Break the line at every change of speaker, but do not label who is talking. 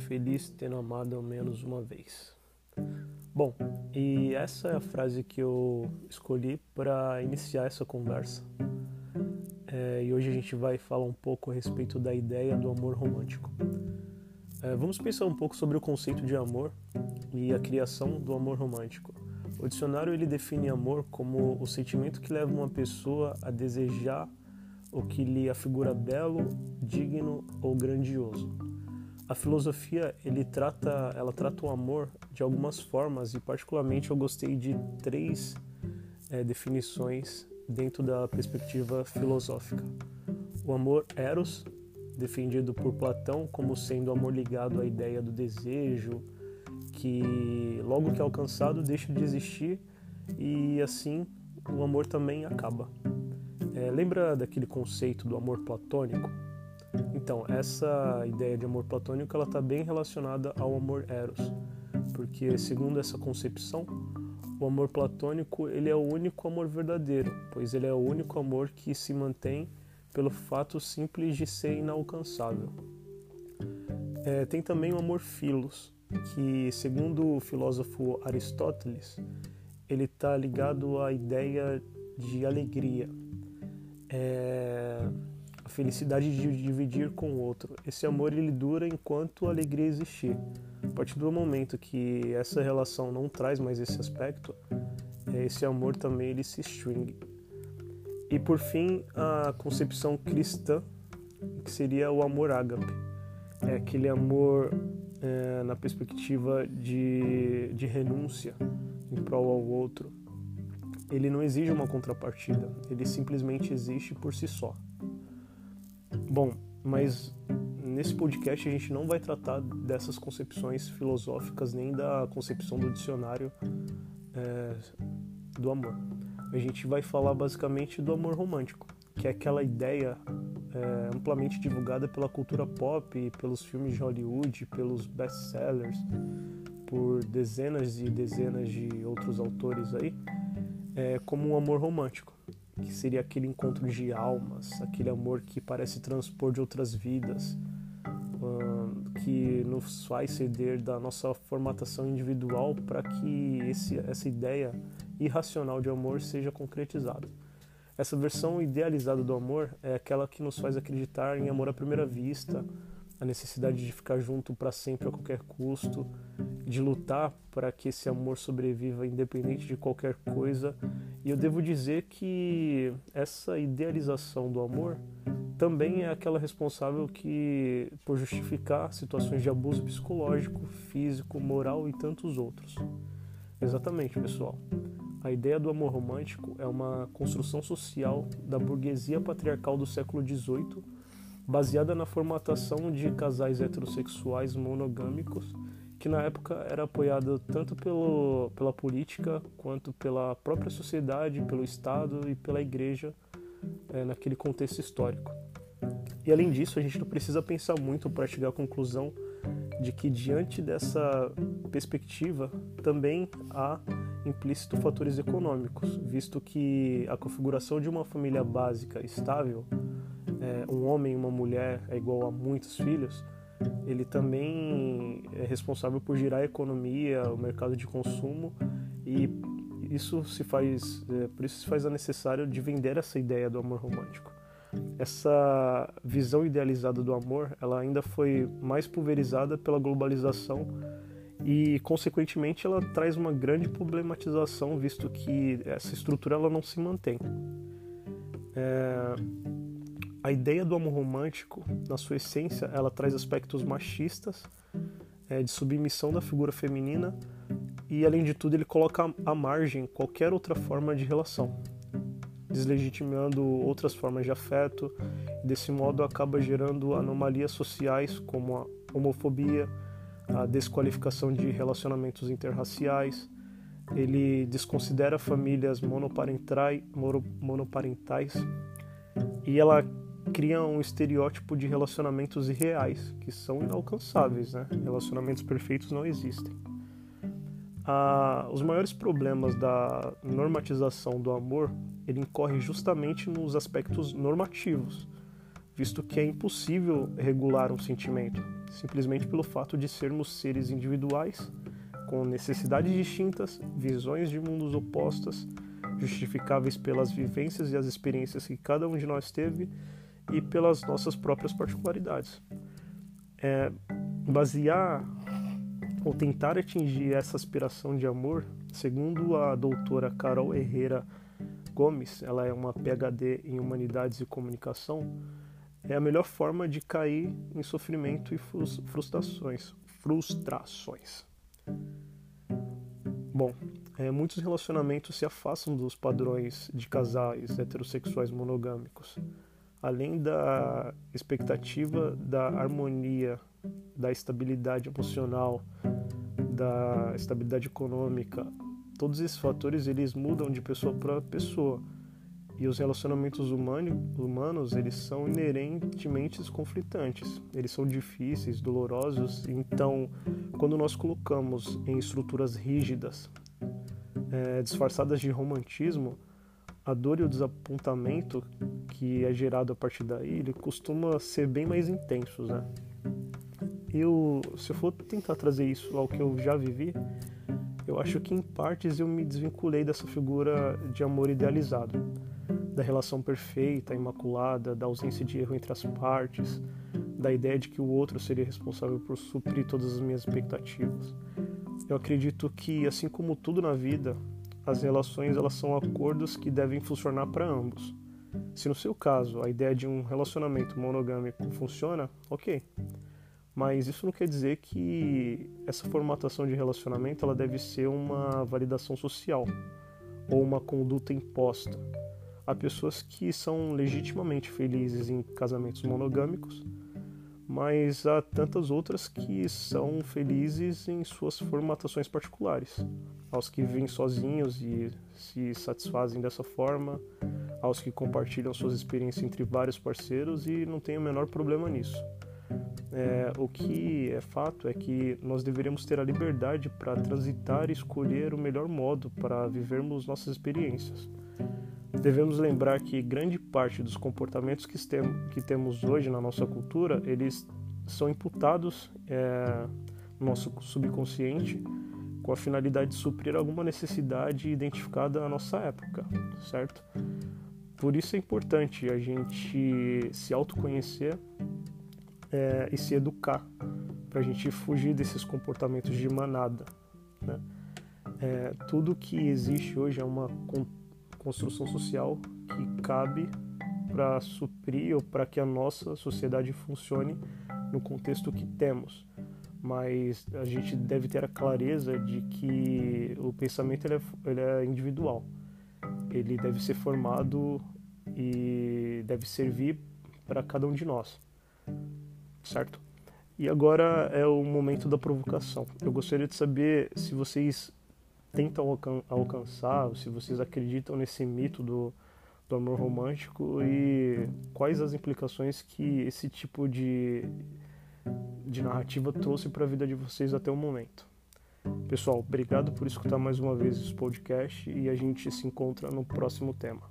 feliz tendo amado ao menos uma vez. Bom, e essa é a frase que eu escolhi para iniciar essa conversa. É, e hoje a gente vai falar um pouco a respeito da ideia do amor romântico. É, vamos pensar um pouco sobre o conceito de amor e a criação do amor romântico. O dicionário ele define amor como o sentimento que leva uma pessoa a desejar o que lhe afigura belo, digno ou grandioso. A filosofia ele trata, ela trata o amor de algumas formas e particularmente eu gostei de três é, definições dentro da perspectiva filosófica. O amor eros, defendido por Platão como sendo amor ligado à ideia do desejo, que logo que é alcançado deixa de existir e assim o amor também acaba. É, lembra daquele conceito do amor platônico? Então, essa ideia de amor platônico ela está bem relacionada ao amor eros, porque segundo essa concepção, o amor platônico ele é o único amor verdadeiro, pois ele é o único amor que se mantém pelo fato simples de ser inalcançável. É, tem também o amor filos, que segundo o filósofo Aristóteles, ele está ligado à ideia de alegria. É felicidade de dividir com o outro. Esse amor ele dura enquanto a alegria existir. A partir do momento que essa relação não traz mais esse aspecto, é, esse amor também ele se extingue. E por fim, a concepção cristã, que seria o amor ágape. É aquele amor é, na perspectiva de, de renúncia em prol ao outro. Ele não exige uma contrapartida, ele simplesmente existe por si só. Bom, mas nesse podcast a gente não vai tratar dessas concepções filosóficas nem da concepção do dicionário é, do amor. A gente vai falar basicamente do amor romântico, que é aquela ideia é, amplamente divulgada pela cultura pop, pelos filmes de Hollywood, pelos best-sellers, por dezenas e dezenas de outros autores aí, é, como um amor romântico que seria aquele encontro de almas, aquele amor que parece transpor de outras vidas, que nos faz ceder da nossa formatação individual para que esse, essa ideia irracional de amor seja concretizada. Essa versão idealizada do amor é aquela que nos faz acreditar em amor à primeira vista, a necessidade de ficar junto para sempre a qualquer custo, de lutar para que esse amor sobreviva independente de qualquer coisa. E eu devo dizer que essa idealização do amor também é aquela responsável que por justificar situações de abuso psicológico, físico, moral e tantos outros. Exatamente, pessoal. A ideia do amor romântico é uma construção social da burguesia patriarcal do século XVIII baseada na formatação de casais heterossexuais monogâmicos, que na época era apoiada tanto pelo, pela política quanto pela própria sociedade, pelo Estado e pela Igreja é, naquele contexto histórico. E além disso, a gente não precisa pensar muito para chegar à conclusão de que diante dessa perspectiva também há implícito fatores econômicos, visto que a configuração de uma família básica estável é, um homem e uma mulher é igual a muitos filhos, ele também é responsável por girar a economia, o mercado de consumo e isso se faz, é, por isso se faz a necessário de vender essa ideia do amor romântico. Essa visão idealizada do amor, ela ainda foi mais pulverizada pela globalização e, consequentemente, ela traz uma grande problematização, visto que essa estrutura ela não se mantém. É, a ideia do amor romântico, na sua essência, ela traz aspectos machistas, é, de submissão da figura feminina e, além de tudo, ele coloca à margem qualquer outra forma de relação, deslegitimando outras formas de afeto. E desse modo, acaba gerando anomalias sociais como a homofobia, a desqualificação de relacionamentos interraciais. Ele desconsidera famílias monoparentais, monoparentais e ela cria um estereótipo de relacionamentos irreais, que são inalcançáveis, né? Relacionamentos perfeitos não existem. Ah, os maiores problemas da normatização do amor, ele incorre justamente nos aspectos normativos, visto que é impossível regular um sentimento. simplesmente pelo fato de sermos seres individuais, com necessidades distintas, visões de mundos opostas, justificáveis pelas vivências e as experiências que cada um de nós teve e pelas nossas próprias particularidades. É, basear ou tentar atingir essa aspiração de amor, segundo a doutora Carol Herrera Gomes, ela é uma PhD em Humanidades e Comunicação, é a melhor forma de cair em sofrimento e frustrações. Frustrações. Bom, é, muitos relacionamentos se afastam dos padrões de casais heterossexuais monogâmicos. Além da expectativa da harmonia, da estabilidade emocional, da estabilidade econômica, todos esses fatores eles mudam de pessoa para pessoa. E os relacionamentos humano, humanos eles são inerentemente conflitantes. Eles são difíceis dolorosos. Então quando nós colocamos em estruturas rígidas é, disfarçadas de romantismo a dor e o desapontamento que é gerado a partir daí ele costuma ser bem mais intensos né eu se eu for tentar trazer isso ao que eu já vivi eu acho que em partes eu me desvinculei dessa figura de amor idealizado, da relação perfeita, imaculada, da ausência de erro entre as partes, da ideia de que o outro seria responsável por suprir todas as minhas expectativas. Eu acredito que, assim como tudo na vida, as relações elas são acordos que devem funcionar para ambos. Se no seu caso a ideia de um relacionamento monogâmico funciona, ok. Mas isso não quer dizer que essa formatação de relacionamento ela deve ser uma validação social ou uma conduta imposta. Há pessoas que são legitimamente felizes em casamentos monogâmicos, mas há tantas outras que são felizes em suas formatações particulares. Aos que vivem sozinhos e se satisfazem dessa forma, aos que compartilham suas experiências entre vários parceiros e não tem o menor problema nisso. É, o que é fato é que nós deveríamos ter a liberdade para transitar e escolher o melhor modo para vivermos nossas experiências. Devemos lembrar que grande parte dos comportamentos que, que temos hoje na nossa cultura, eles são imputados é, no nosso subconsciente com a finalidade de suprir alguma necessidade identificada na nossa época, certo? Por isso é importante a gente se autoconhecer é, e se educar para a gente fugir desses comportamentos de manada. Né? É, tudo que existe hoje é uma construção social que cabe para suprir ou para que a nossa sociedade funcione no contexto que temos. Mas a gente deve ter a clareza de que o pensamento ele é, ele é individual. Ele deve ser formado e deve servir para cada um de nós certo? E agora é o momento da provocação. Eu gostaria de saber se vocês tentam alcan alcançar, se vocês acreditam nesse mito do, do amor romântico e quais as implicações que esse tipo de, de narrativa trouxe para a vida de vocês até o momento. Pessoal, obrigado por escutar mais uma vez esse podcast e a gente se encontra no próximo tema.